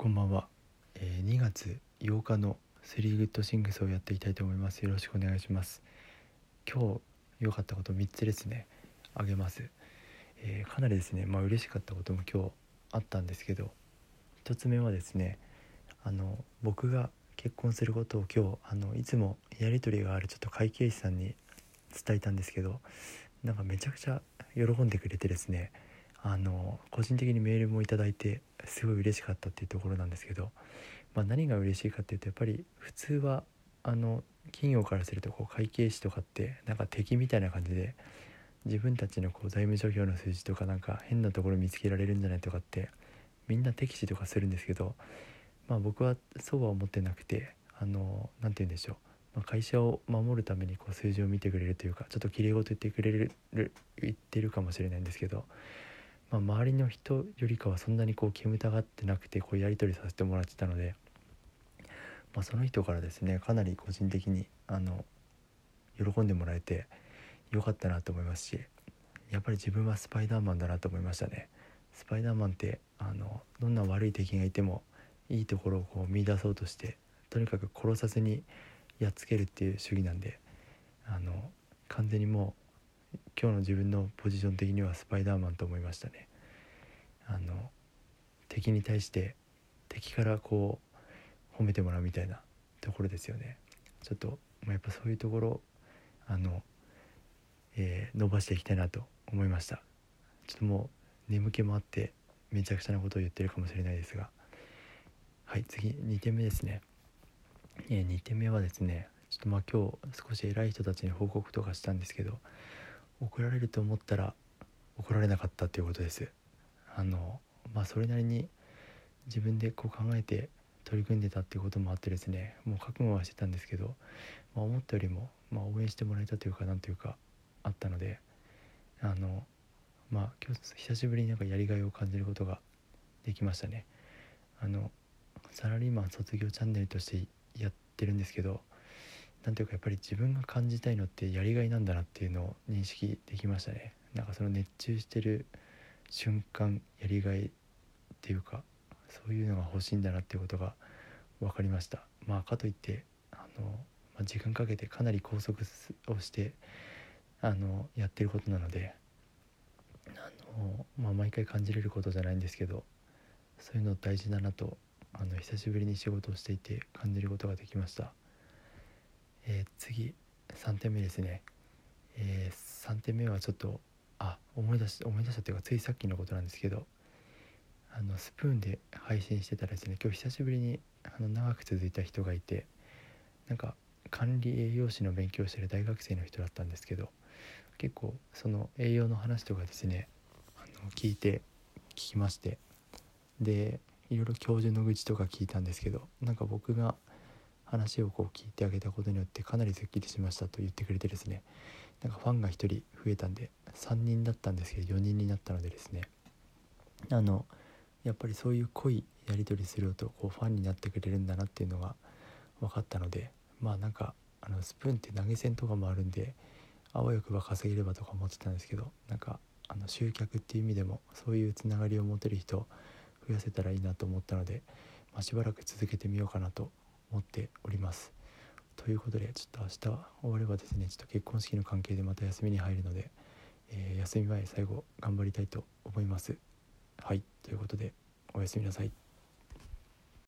こんばんは、えー2月8日のスリーグッドシングスをやっていきたいと思います。よろしくお願いします。今日良かったこと3つですね。あげます、えーかなりですね。まあ嬉しかったことも今日あったんですけど1つ目はですねあの僕が結婚することを今日あのいつもやり取りがあるちょっと会計士さんに伝えたんですけどなんかめちゃくちゃ喜んでくれてですねあの個人的にメールもいいてすごい嬉しかったっていうところなんですけど、まあ、何が嬉しいかっていうとやっぱり普通はあの企業からするとこう会計士とかってなんか敵みたいな感じで自分たちのこう財務諸表の数字とかなんか変なところ見つけられるんじゃないとかってみんな敵視とかするんですけど、まあ、僕はそうは思ってなくてあの何て言うんでしょう、まあ、会社を守るためにこう数字を見てくれるというかちょっときれい事言ってくれる言ってるかもしれないんですけどまあ、周りの人よりかはそんなにこう煙たがってなくてこうやり取りさせてもらってたので、まあ、その人からですねかなり個人的にあの喜んでもらえてよかったなと思いますしやっぱり自分はスパイダーマンだなと思いましたね。スパイダーマンってあのどんな悪い敵がいてもいいところをこう見出そうとしてとにかく殺さずにやっつけるっていう主義なんであの完全にもう今日の自分のポジション的にはスパイダーマンと思いましたねあの敵に対して敵からこう褒めてもらうみたいなところですよね。ちょっと、ま、やっぱそういうところあの、えー伸ばしていきたいなと思いました。ちょっともう眠気もあってめちゃくちゃなことを言ってるかもしれないですが。はい次2点目ですね、え2点目はですねちょっとまあ今日少し偉い人たちに報告とかしたんですけど怒られると思ったら怒られなかったっていうことです。あのまあそれなりに自分でこう考えて取り組んでたっていうこともあってですねもう覚悟はしてたんですけど、まあ、思ったよりも、まあ、応援してもらえたというかなんというかあったのであのまあ今日久しぶりになんかやりがいを感じることができましたね。あのサラリーマン卒業チャンネルとしてやってるんですけどなんていうかやっぱり自分が感じたいのってやりがいなんだなっていうのを認識できましたね。なんかその熱中してる瞬間やりがいっていうかそういうのが欲しいんだなっていうことが分かりましたまあかといってあの、まあ、時間かけてかなり拘束をしてあのやってることなのであの、まあ、毎回感じれることじゃないんですけどそういうの大事だなとあの久しぶりに仕事をしていて感じることができました。えー、次3点目ですね、えー、3点目はちょっと思い出し思い出したというかついさっきのことなんですけどあのスプーンで配信してたらですね今日久しぶりにあの長く続いた人がいてなんか管理栄養士の勉強してる大学生の人だったんですけど結構その栄養の話とかですねあの聞いて聞きましてでいろいろ教授の愚痴とか聞いたんですけどなんか僕が話をこう聞いてあげたことによってかなりすっきりしましたと言ってくれてですね。なんかファンが1人増えたんで3人だったんですけど4人になったのでですね。あのやっぱりそういう濃いやり取りするとこうファンになってくれるんだなっていうのが分かったのでまあなんかあのスプーンって投げ銭とかもあるんであわよくば稼げればとか思ってたんですけどなんかあの集客っていう意味でもそういうつながりを持てる人増やせたらいいなと思ったので、まあ、しばらく続けてみようかなと思っております。ということでちょっと明日終わればですねちょっと結婚式の関係でまた休みに入るので、えー、休み前最後頑張りたいと思います。はいということでおやすみなさい。